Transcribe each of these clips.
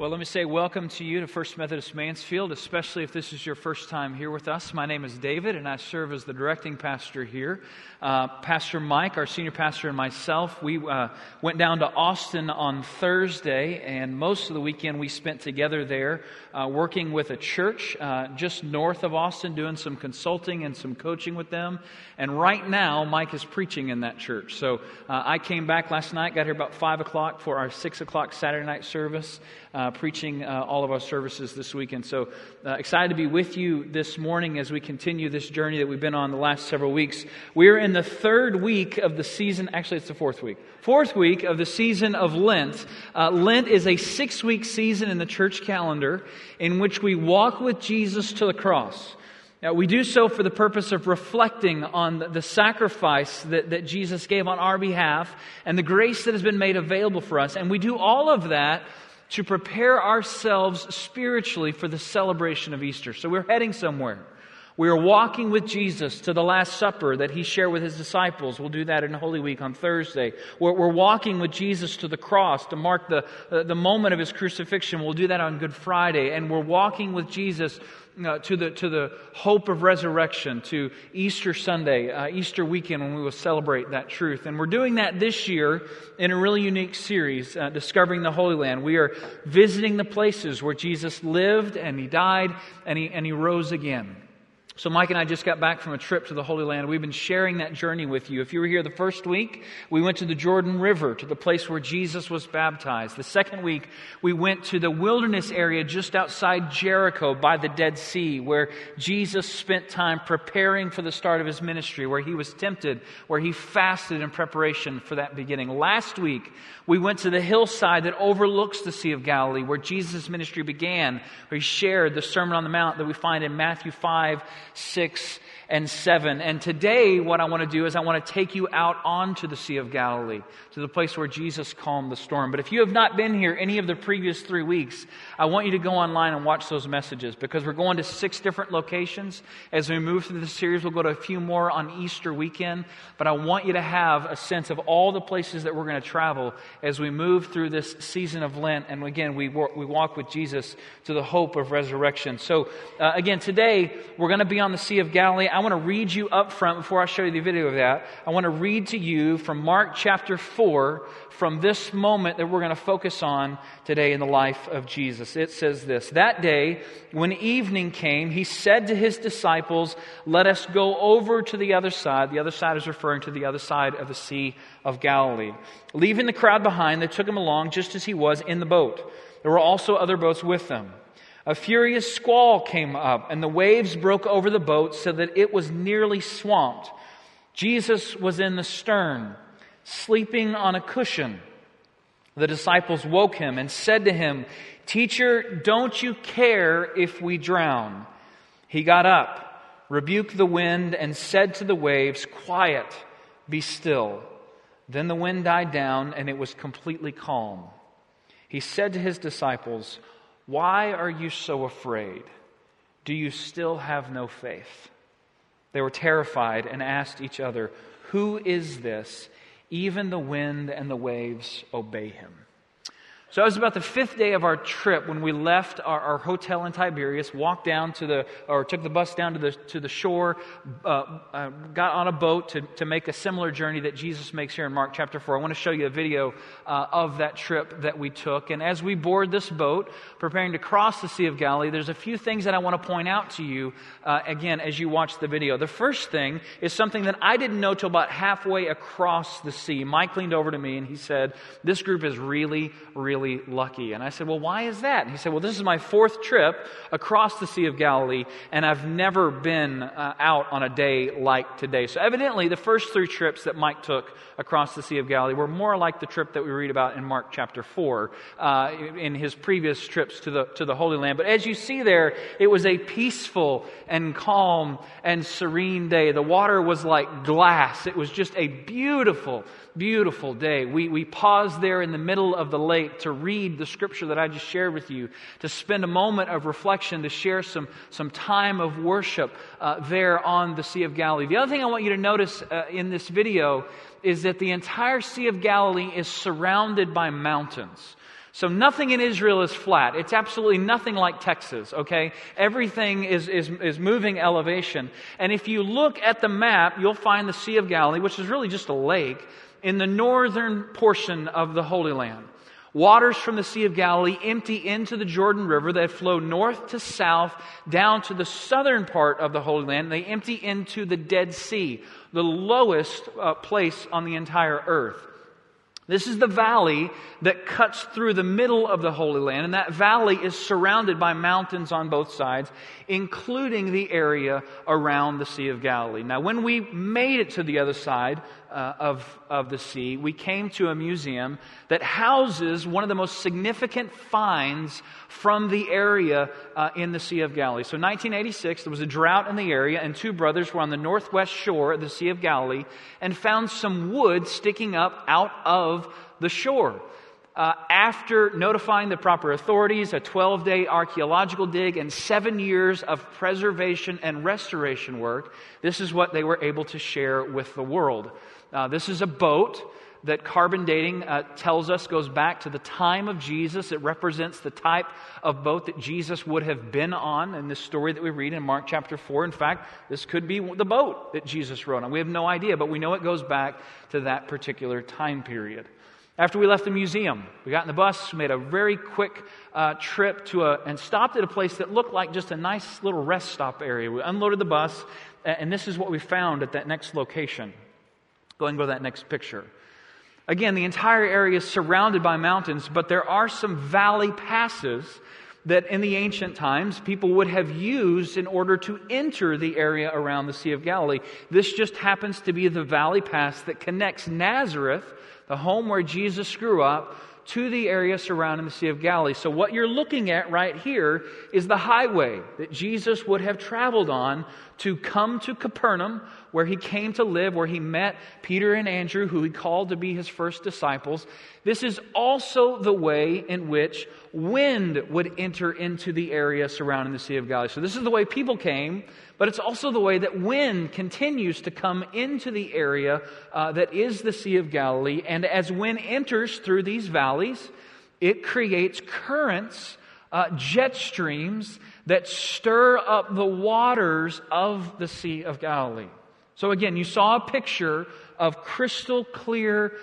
Well, let me say welcome to you to First Methodist Mansfield, especially if this is your first time here with us. My name is David, and I serve as the directing pastor here. Uh, pastor Mike, our senior pastor, and myself, we uh, went down to Austin on Thursday, and most of the weekend we spent together there uh, working with a church uh, just north of Austin, doing some consulting and some coaching with them. And right now, Mike is preaching in that church. So uh, I came back last night, got here about 5 o'clock for our 6 o'clock Saturday night service uh, preaching uh, all of our services this weekend. So uh, excited to be with you this morning as we continue this journey that we've been on the last several weeks. We're in the third week of the season. Actually, it's the fourth week. Fourth week of the season of Lent. Uh, Lent is a six week season in the church calendar in which we walk with Jesus to the cross. Now, we do so for the purpose of reflecting on the sacrifice that, that Jesus gave on our behalf and the grace that has been made available for us. And we do all of that to prepare ourselves spiritually for the celebration of Easter. So we're heading somewhere. We are walking with Jesus to the Last Supper that he shared with his disciples. We'll do that in Holy Week on Thursday. We're, we're walking with Jesus to the cross to mark the, uh, the moment of his crucifixion. We'll do that on Good Friday. And we're walking with Jesus uh, to, the, to the hope of resurrection, to Easter Sunday, uh, Easter weekend, when we will celebrate that truth. And we're doing that this year in a really unique series, uh, Discovering the Holy Land. We are visiting the places where Jesus lived and he died and he, and he rose again. So, Mike and I just got back from a trip to the Holy Land. We've been sharing that journey with you. If you were here the first week, we went to the Jordan River, to the place where Jesus was baptized. The second week, we went to the wilderness area just outside Jericho by the Dead Sea, where Jesus spent time preparing for the start of his ministry, where he was tempted, where he fasted in preparation for that beginning. Last week, we went to the hillside that overlooks the Sea of Galilee, where Jesus' ministry began, where he shared the Sermon on the Mount that we find in Matthew 5 6, and 7. And today, what I want to do is I want to take you out onto the Sea of Galilee, to the place where Jesus calmed the storm. But if you have not been here any of the previous three weeks, I want you to go online and watch those messages because we're going to six different locations. As we move through the series, we'll go to a few more on Easter weekend. But I want you to have a sense of all the places that we're going to travel as we move through this season of Lent. And again, we, we walk with Jesus to the hope of resurrection. So, uh, again, today we're going to be on the Sea of Galilee. I want to read you up front before I show you the video of that. I want to read to you from Mark chapter 4 from this moment that we're going to focus on today in the life of Jesus. It says this That day, when evening came, he said to his disciples, Let us go over to the other side. The other side is referring to the other side of the Sea of Galilee. Leaving the crowd behind, they took him along just as he was in the boat. There were also other boats with them. A furious squall came up, and the waves broke over the boat so that it was nearly swamped. Jesus was in the stern, sleeping on a cushion. The disciples woke him and said to him, Teacher, don't you care if we drown? He got up, rebuked the wind, and said to the waves, Quiet, be still. Then the wind died down, and it was completely calm. He said to his disciples, why are you so afraid? Do you still have no faith? They were terrified and asked each other, Who is this? Even the wind and the waves obey him. So it was about the fifth day of our trip when we left our, our, hotel in Tiberias, walked down to the, or took the bus down to the, to the shore, uh, uh, got on a boat to, to make a similar journey that Jesus makes here in Mark chapter 4. I want to show you a video uh, of that trip that we took. And as we board this boat, preparing to cross the Sea of Galilee, there's a few things that I want to point out to you, uh, again, as you watch the video. The first thing is something that I didn't know till about halfway across the sea. Mike leaned over to me and he said, This group is really, really really lucky. And I said, Well, why is that? And he said, Well, this is my fourth trip across the Sea of Galilee, and I've never been uh, out on a day like today. So, evidently, the first three trips that Mike took across the Sea of Galilee were more like the trip that we read about in Mark chapter 4 uh, in his previous trips to the, to the Holy Land. But as you see there, it was a peaceful and calm and serene day. The water was like glass, it was just a beautiful, beautiful day. We, we paused there in the middle of the lake to read the scripture that I just shared with you, to spend a moment of reflection, to share some, some time of worship uh, there on the Sea of Galilee. The other thing I want you to notice uh, in this video is that the entire Sea of Galilee is surrounded by mountains. So nothing in Israel is flat. It's absolutely nothing like Texas, okay? Everything is, is, is moving elevation. And if you look at the map, you'll find the Sea of Galilee, which is really just a lake, in the northern portion of the Holy Land. Waters from the Sea of Galilee empty into the Jordan River. that flow north to south down to the southern part of the Holy Land. They empty into the Dead Sea, the lowest uh, place on the entire earth. This is the valley that cuts through the middle of the Holy Land, and that valley is surrounded by mountains on both sides, including the area around the Sea of Galilee. Now, when we made it to the other side uh, of, of the sea, we came to a museum that houses one of the most significant finds from the area uh, in the Sea of Galilee. So, 1986, there was a drought in the area, and two brothers were on the northwest shore of the Sea of Galilee and found some wood sticking up out of the shore. Uh, after notifying the proper authorities, a 12 day archaeological dig, and seven years of preservation and restoration work, this is what they were able to share with the world. Uh, this is a boat that carbon dating uh, tells us goes back to the time of Jesus. It represents the type of boat that Jesus would have been on in this story that we read in Mark chapter 4. In fact, this could be the boat that Jesus rode on. We have no idea, but we know it goes back to that particular time period. After we left the museum, we got in the bus, made a very quick uh, trip to a, and stopped at a place that looked like just a nice little rest stop area. We unloaded the bus, and this is what we found at that next location. Go and go to that next picture. Again, the entire area is surrounded by mountains, but there are some valley passes that in the ancient times people would have used in order to enter the area around the Sea of Galilee. This just happens to be the valley pass that connects Nazareth, the home where Jesus grew up, to the area surrounding the Sea of Galilee. So, what you're looking at right here is the highway that Jesus would have traveled on to come to Capernaum, where he came to live, where he met Peter and Andrew, who he called to be his first disciples. This is also the way in which wind would enter into the area surrounding the Sea of Galilee. So, this is the way people came but it's also the way that wind continues to come into the area uh, that is the Sea of Galilee. And as wind enters through these valleys, it creates currents, uh, jet streams that stir up the waters of the Sea of Galilee. So again, you saw a picture of crystal clear,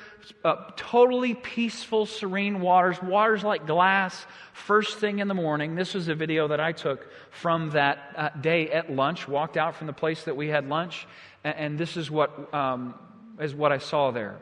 uh, totally peaceful, serene waters, waters like glass, first thing in the morning. This was a video that I took from that uh, day at lunch, walked out from the place that we had lunch, and, and this is what, um, is what I saw there.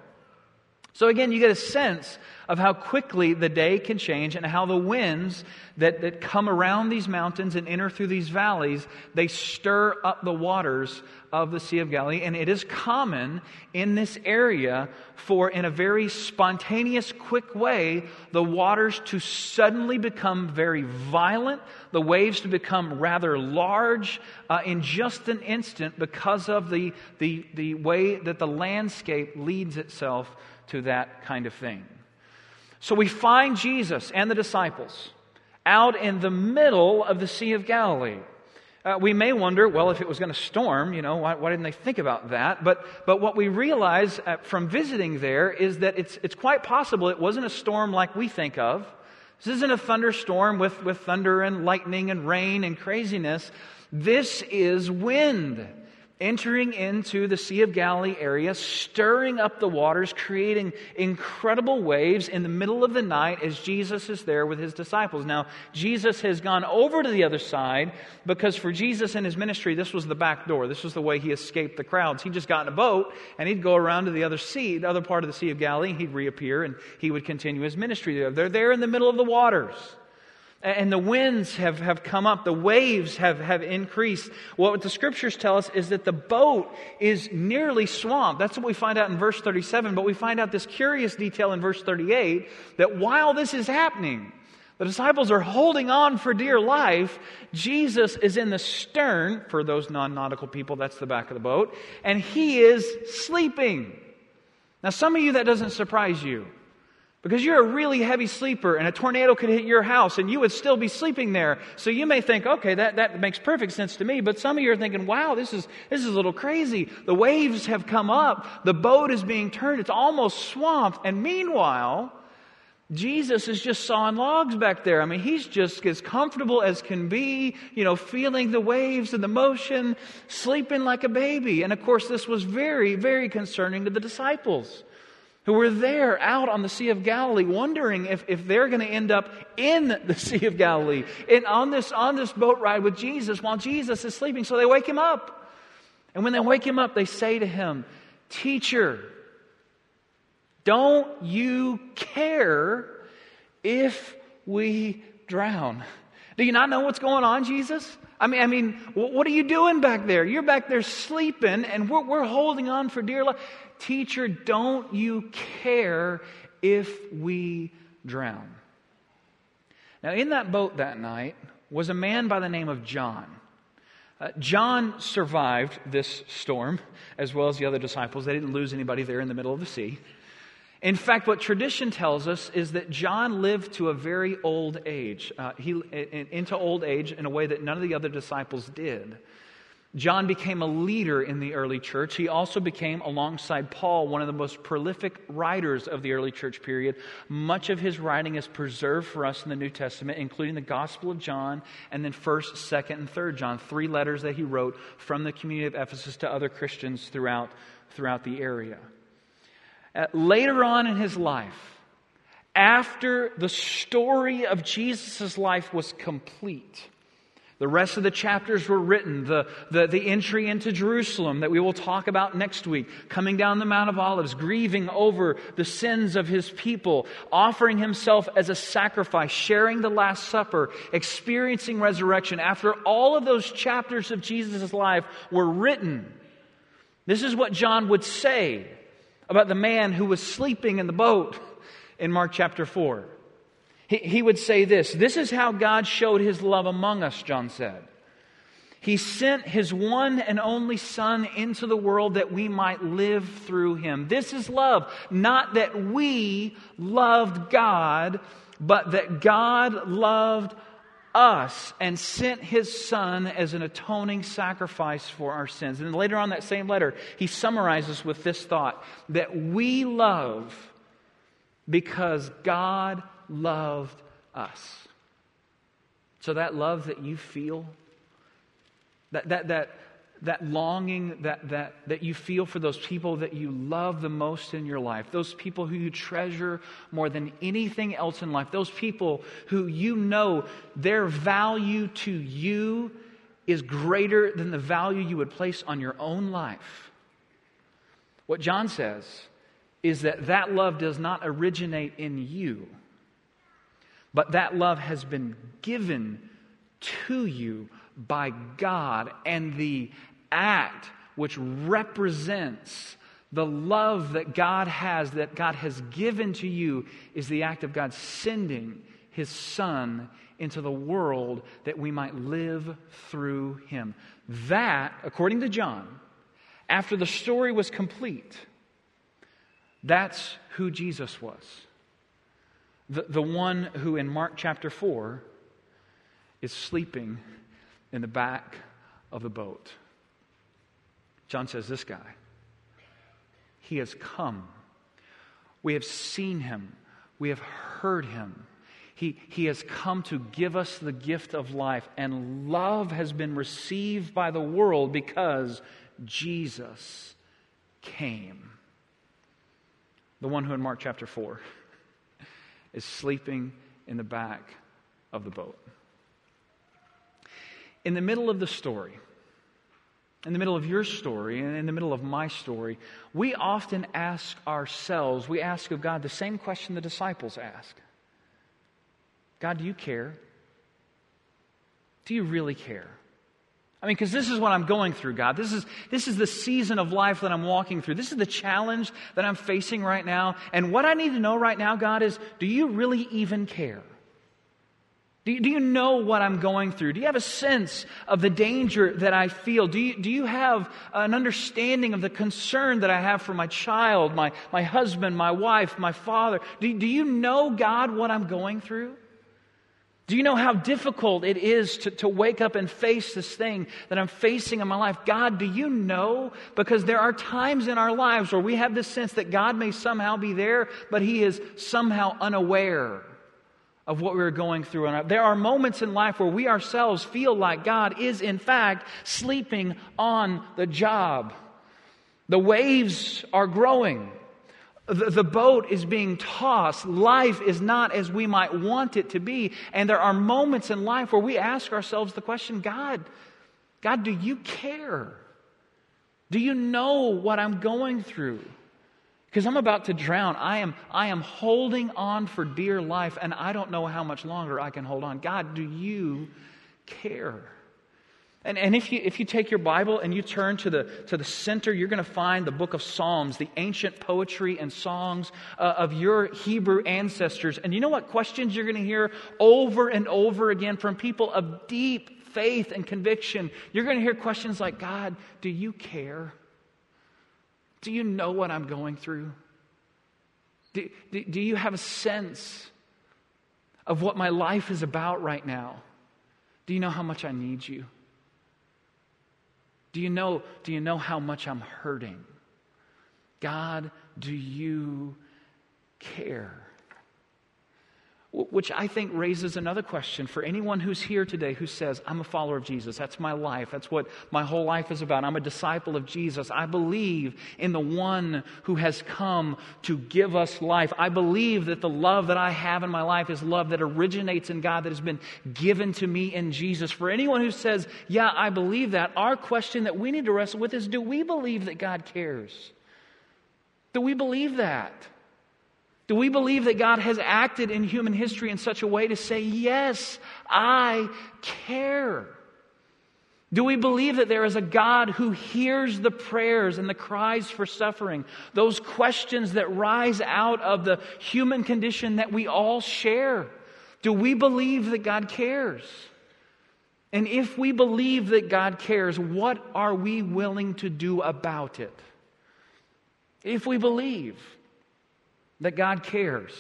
So again, you get a sense of how quickly the day can change and how the winds that, that come around these mountains and enter through these valleys, they stir up the waters of the Sea of Galilee. And it is common in this area for, in a very spontaneous, quick way, the waters to suddenly become very violent, the waves to become rather large uh, in just an instant because of the, the, the way that the landscape leads itself to that kind of thing. So we find Jesus and the disciples out in the middle of the Sea of Galilee. Uh, we may wonder, well, if it was going to storm, you know, why, why, didn't they think about that? But, but what we realize uh, from visiting there is that it's, it's quite possible it wasn't a storm like we think of. This isn't a thunderstorm with, with thunder and lightning and rain and craziness. This is wind entering into the Sea of Galilee area, stirring up the waters, creating incredible waves in the middle of the night as Jesus is there with his disciples. Now, Jesus has gone over to the other side because for Jesus and his ministry, this was the back door. This was the way he escaped the crowds. He just got in a boat and he'd go around to the other sea, the other part of the Sea of Galilee, he'd reappear and he would continue his ministry there. They're there in the middle of the waters and the winds have, have come up, the waves have, have increased. What the scriptures tell us is that the boat is nearly swamped. That's what we find out in verse 37, but we find out this curious detail in verse 38 that while this is happening, the disciples are holding on for dear life. Jesus is in the stern, for those non nautical people, that's the back of the boat, and he is sleeping. Now, some of you, that doesn't surprise you. Because you're a really heavy sleeper and a tornado could hit your house and you would still be sleeping there. So you may think, okay, that, that makes perfect sense to me. But some of you are thinking, wow, this is, this is a little crazy. The waves have come up. The boat is being turned. It's almost swamped. And meanwhile, Jesus is just sawing logs back there. I mean, he's just as comfortable as can be, you know, feeling the waves and the motion, sleeping like a baby. And of course, this was very, very concerning to the disciples who were there out on the Sea of Galilee, wondering if, if they're going to end up in the Sea of Galilee and on this, on this boat ride with Jesus while Jesus is sleeping. So they wake him up. And when they wake him up, they say to him, Teacher, don't you care if we drown? Do you not know what's going on, Jesus? I mean, I mean, what are you doing back there? You're back there sleeping, and we're, we're holding on for dear life. Teacher, don't you care if we drown? Now, in that boat that night was a man by the name of John. Uh, John survived this storm, as well as the other disciples. They didn't lose anybody there in the middle of the sea. In fact, what tradition tells us is that John lived to a very old age, uh, he, into old age in a way that none of the other disciples did. John became a leader in the early church. He also became, alongside Paul, one of the most prolific writers of the early church period. Much of his writing is preserved for us in the New Testament, including the Gospel of John and then 1st, 2nd, and 3rd John, three letters that he wrote from the community of Ephesus to other Christians throughout, throughout the area. Uh, later on in his life, after the story of Jesus' life was complete, the rest of the chapters were written, the, the, the, entry into Jerusalem that we will talk about next week, coming down the Mount of Olives, grieving over the sins of his people, offering himself as a sacrifice, sharing the Last Supper, experiencing resurrection. After all of those chapters of Jesus' life were written, this is what John would say about the man who was sleeping in the boat in Mark chapter 4. He, he would say this This is how God showed his love among us, John said. He sent his one and only Son into the world that we might live through him. This is love. Not that we loved God, but that God loved us and sent his son as an atoning sacrifice for our sins. And later on that same letter, he summarizes with this thought that we love because God loved us. So that love that you feel, that, that, that, that longing that, that, that you feel for those people that you love the most in your life, those people who you treasure more than anything else in life, those people who you know their value to you is greater than the value you would place on your own life. What John says is that that love does not originate in you, but that love has been given to you by God, and the act which represents the love that God has, that God has given to you, is the act of God sending His Son into the world that we might live through Him. That, according to John, after the story was complete, that's who Jesus was. The, the one who in Mark chapter 4 is sleeping in the back of the boat. John says, This guy, he has come. We have seen him, we have heard him. He, he has come to give us the gift of life, and love has been received by the world because Jesus came. The one who in Mark chapter 4 is sleeping in the back of the boat. In the middle of the story, in the middle of your story and in the middle of my story, we often ask ourselves, we ask of God the same question the disciples ask God, do you care? Do you really care? I mean, because this is what I'm going through, God. This is, this is the season of life that I'm walking through. This is the challenge that I'm facing right now. And what I need to know right now, God, is do you really even care? Do you, do you know what I'm going through? Do you have a sense of the danger that I feel? Do you, do you have an understanding of the concern that I have for my child, my, my husband, my wife, my father? Do, do you know, God, what I'm going through? Do you know how difficult it is to, to wake up and face this thing that I'm facing in my life? God, do you know? Because there are times in our lives where we have this sense that God may somehow be there, but He is somehow unaware of what we're going through. And there are moments in life where we ourselves feel like God is, in fact, sleeping on the job. The waves are growing. The, the boat is being tossed. Life is not as we might want it to be. And there are moments in life where we ask ourselves the question God, God, do you care? Do you know what I'm going through? Because I'm about to drown. I am, I am holding on for dear life, and I don't know how much longer I can hold on. God, do you care? And, and if, you, if you take your Bible and you turn to the, to the center, you're going to find the book of Psalms, the ancient poetry and songs uh, of your Hebrew ancestors. And you know what questions you're going to hear over and over again from people of deep faith and conviction? You're going to hear questions like God, do you care? Do you know what I'm going through? Do, do, do you have a sense of what my life is about right now? Do you know how much I need you? Do you know, do you know how much I'm hurting? God, do you care? Which I think raises another question for anyone who's here today who says, I'm a follower of Jesus. That's my life. That's what my whole life is about. I'm a disciple of Jesus. I believe in the one who has come to give us life. I believe that the love that I have in my life is love that originates in God, that has been given to me in Jesus. For anyone who says, Yeah, I believe that, our question that we need to wrestle with is do we believe that God cares? Do we believe that? Do we believe that God has acted in human history in such a way to say, Yes, I care? Do we believe that there is a God who hears the prayers and the cries for suffering, those questions that rise out of the human condition that we all share? Do we believe that God cares? And if we believe that God cares, what are we willing to do about it? If we believe, that God cares.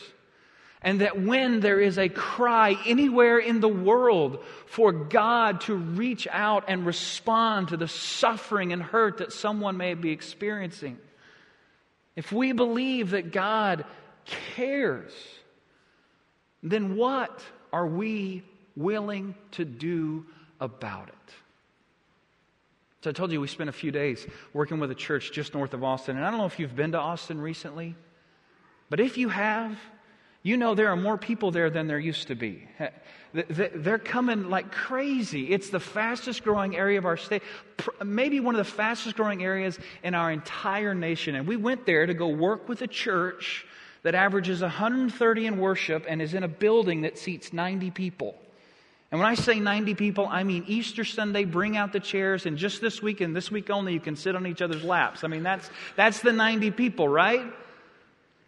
And that when there is a cry anywhere in the world for God to reach out and respond to the suffering and hurt that someone may be experiencing, if we believe that God cares, then what are we willing to do about it? So I told you we spent a few days working with a church just north of Austin. And I don't know if you've been to Austin recently. But if you have, you know there are more people there than there used to be. They're coming like crazy. It's the fastest growing area of our state, maybe one of the fastest growing areas in our entire nation. And we went there to go work with a church that averages 130 in worship and is in a building that seats 90 people. And when I say 90 people, I mean Easter Sunday, bring out the chairs, and just this week and this week only, you can sit on each other's laps. I mean, that's, that's the 90 people, right?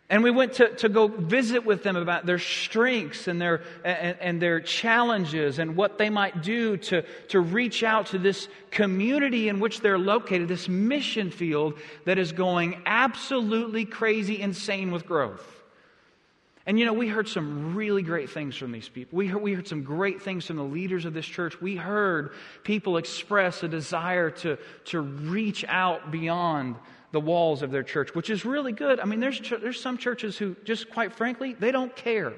And we went to, to go visit with them about their strengths and their, and, and, their challenges and what they might do to, to reach out to this community in which they're located, this mission field that is going absolutely crazy insane with growth. And you know, we heard some really great things from these people. We heard, we heard some great things from the leaders of this church. We heard people express a desire to, to reach out beyond the walls of their church, which is really good. I mean, there's, there's some churches who, just quite frankly, they don't care.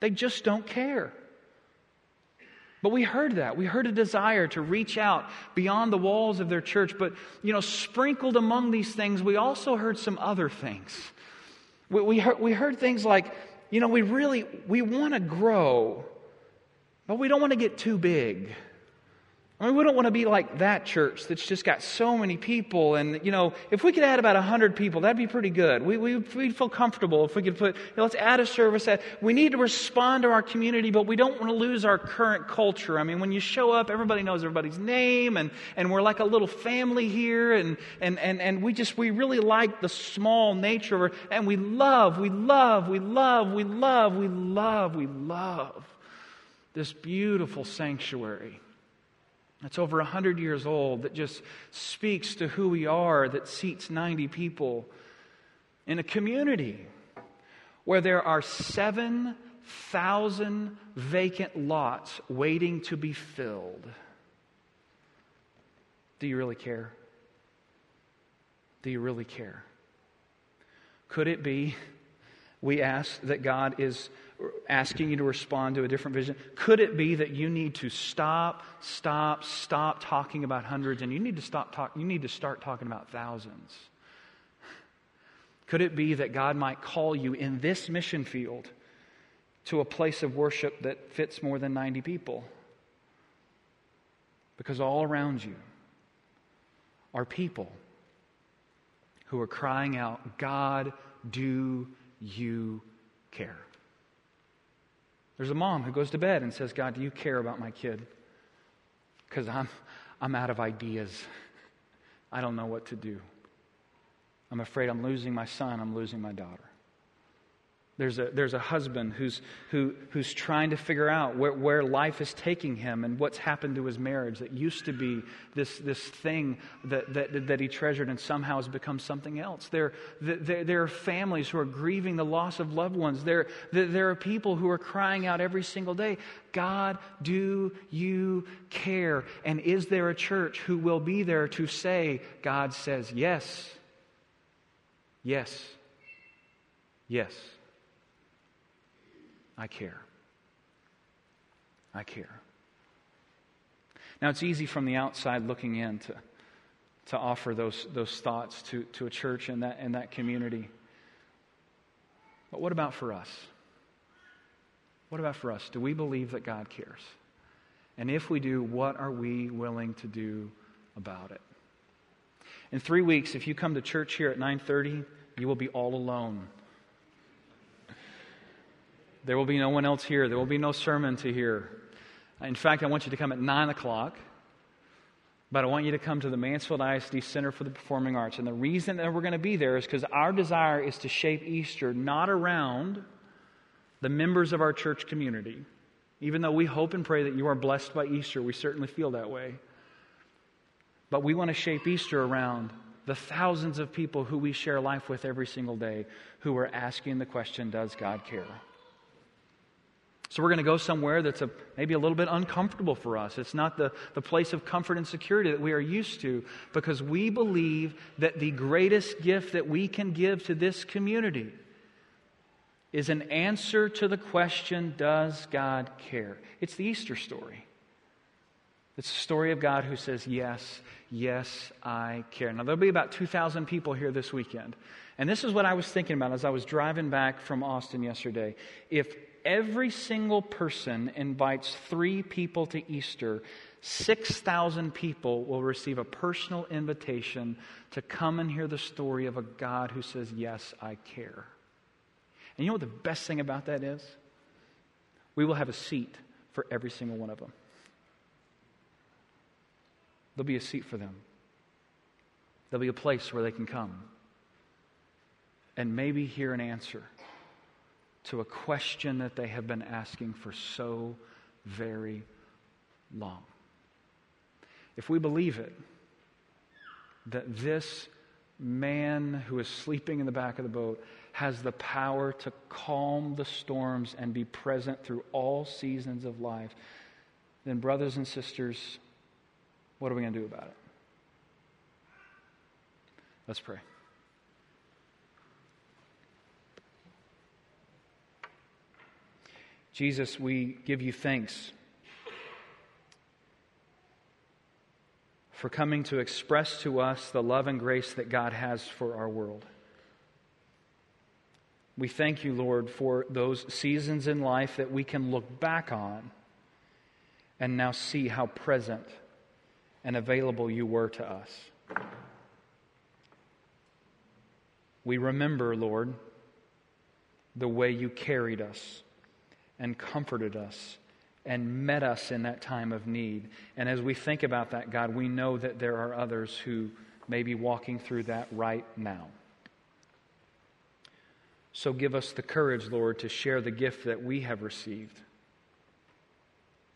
They just don't care. But we heard that. We heard a desire to reach out beyond the walls of their church. But, you know, sprinkled among these things, we also heard some other things. We, we, heard, we heard things like, you know, we really, we want to grow, but we don't want to get too big. I mean, we don't want to be like that church that's just got so many people. And, you know, if we could add about 100 people, that'd be pretty good. We, we, we'd feel comfortable if we could put, you know, let's add a service. That, we need to respond to our community, but we don't want to lose our current culture. I mean, when you show up, everybody knows everybody's name, and, and we're like a little family here, and, and, and, and we just, we really like the small nature of it, and we love, we love, we love, we love, we love, we love this beautiful sanctuary that's over 100 years old, that just speaks to who we are, that seats 90 people in a community where there are 7,000 thousand vacant lots waiting to be filled. Do you really care? Do you really care? Could it be, we ask, that God is asking you to respond to a different vision? Could it be that you need to stop, stop, stop talking about hundreds and you need to stop talk, you need to start talking about thousands? Could it be that God might call you in this mission field to a place of worship that fits more than 90 people? Because all around you are people who are crying out, God, do you care? There's a mom who goes to bed and says, God, do you care about my kid? Because I'm, I'm out of ideas. I don't know what to do. I'm afraid I'm losing my son, I'm losing my daughter. There's a, there's a husband who's, who, who's trying to figure out where, where life is taking him and what's happened to his marriage that used to be this, this thing that, that, that he treasured and somehow has become something else. There, there, there are families who are grieving the loss of loved ones. There, there are people who are crying out every single day, God, do you care? And is there a church who will be there to say, God says, yes, yes, yes. I care. I care. Now, it's easy from the outside looking in to, to offer those, those thoughts to, to a church and that, and that community. But what about for us? What about for us? Do we believe that God cares? And if we do, what are we willing to do about it? In three weeks, if you come to church here at 9:30, you will be all alone. There will be no one else here. There will be no sermon to hear. In fact, I want you to come at 9 o'clock. But I want you to come to the Mansfield ISD Center for the Performing Arts. And the reason that we're going to be there is because our desire is to shape Easter not around the members of our church community. Even though we hope and pray that you are blessed by Easter, we certainly feel that way. But we want to shape Easter around the thousands of people who we share life with every single day who are asking the question Does God care? So we're going to go somewhere that's a, maybe a little bit uncomfortable for us. It's not the, the place of comfort and security that we are used to because we believe that the greatest gift that we can give to this community is an answer to the question, Does God care? It's the Easter story. It's the story of God who says, Yes, yes, I care. Now, there'll be about 2,000 people here this weekend. And this is what I was thinking about as I was driving back from Austin yesterday. If every single person invites three people to Easter, 6,000 people will receive a personal invitation to come and hear the story of a God who says, Yes, I care. And you know what the best thing about that is? We will have a seat for every single one of them. There'll be a seat for them, there'll be a place where they can come and maybe hear an answer to a question that they have been asking for so very long. If we believe it, that this man who is sleeping in the back of the boat has the power to calm the storms and be present through all seasons of life, then, brothers and sisters, what are we going to do about it? Let's pray. Jesus, we give you thanks for coming to express to us the love and grace that God has for our world. We thank you, Lord, for those seasons in life that we can look back on and now see how present and available you were to us. We remember, Lord, the way you carried us and comforted us and met us in that time of need. And as we think about that, God, we know that there are others who may be walking through that right now. So give us the courage, Lord, to share the gift that we have received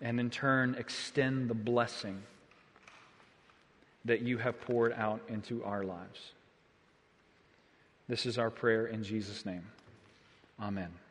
and in turn extend the blessing that you have poured out into our lives. This is our prayer in Jesus' name. Amen.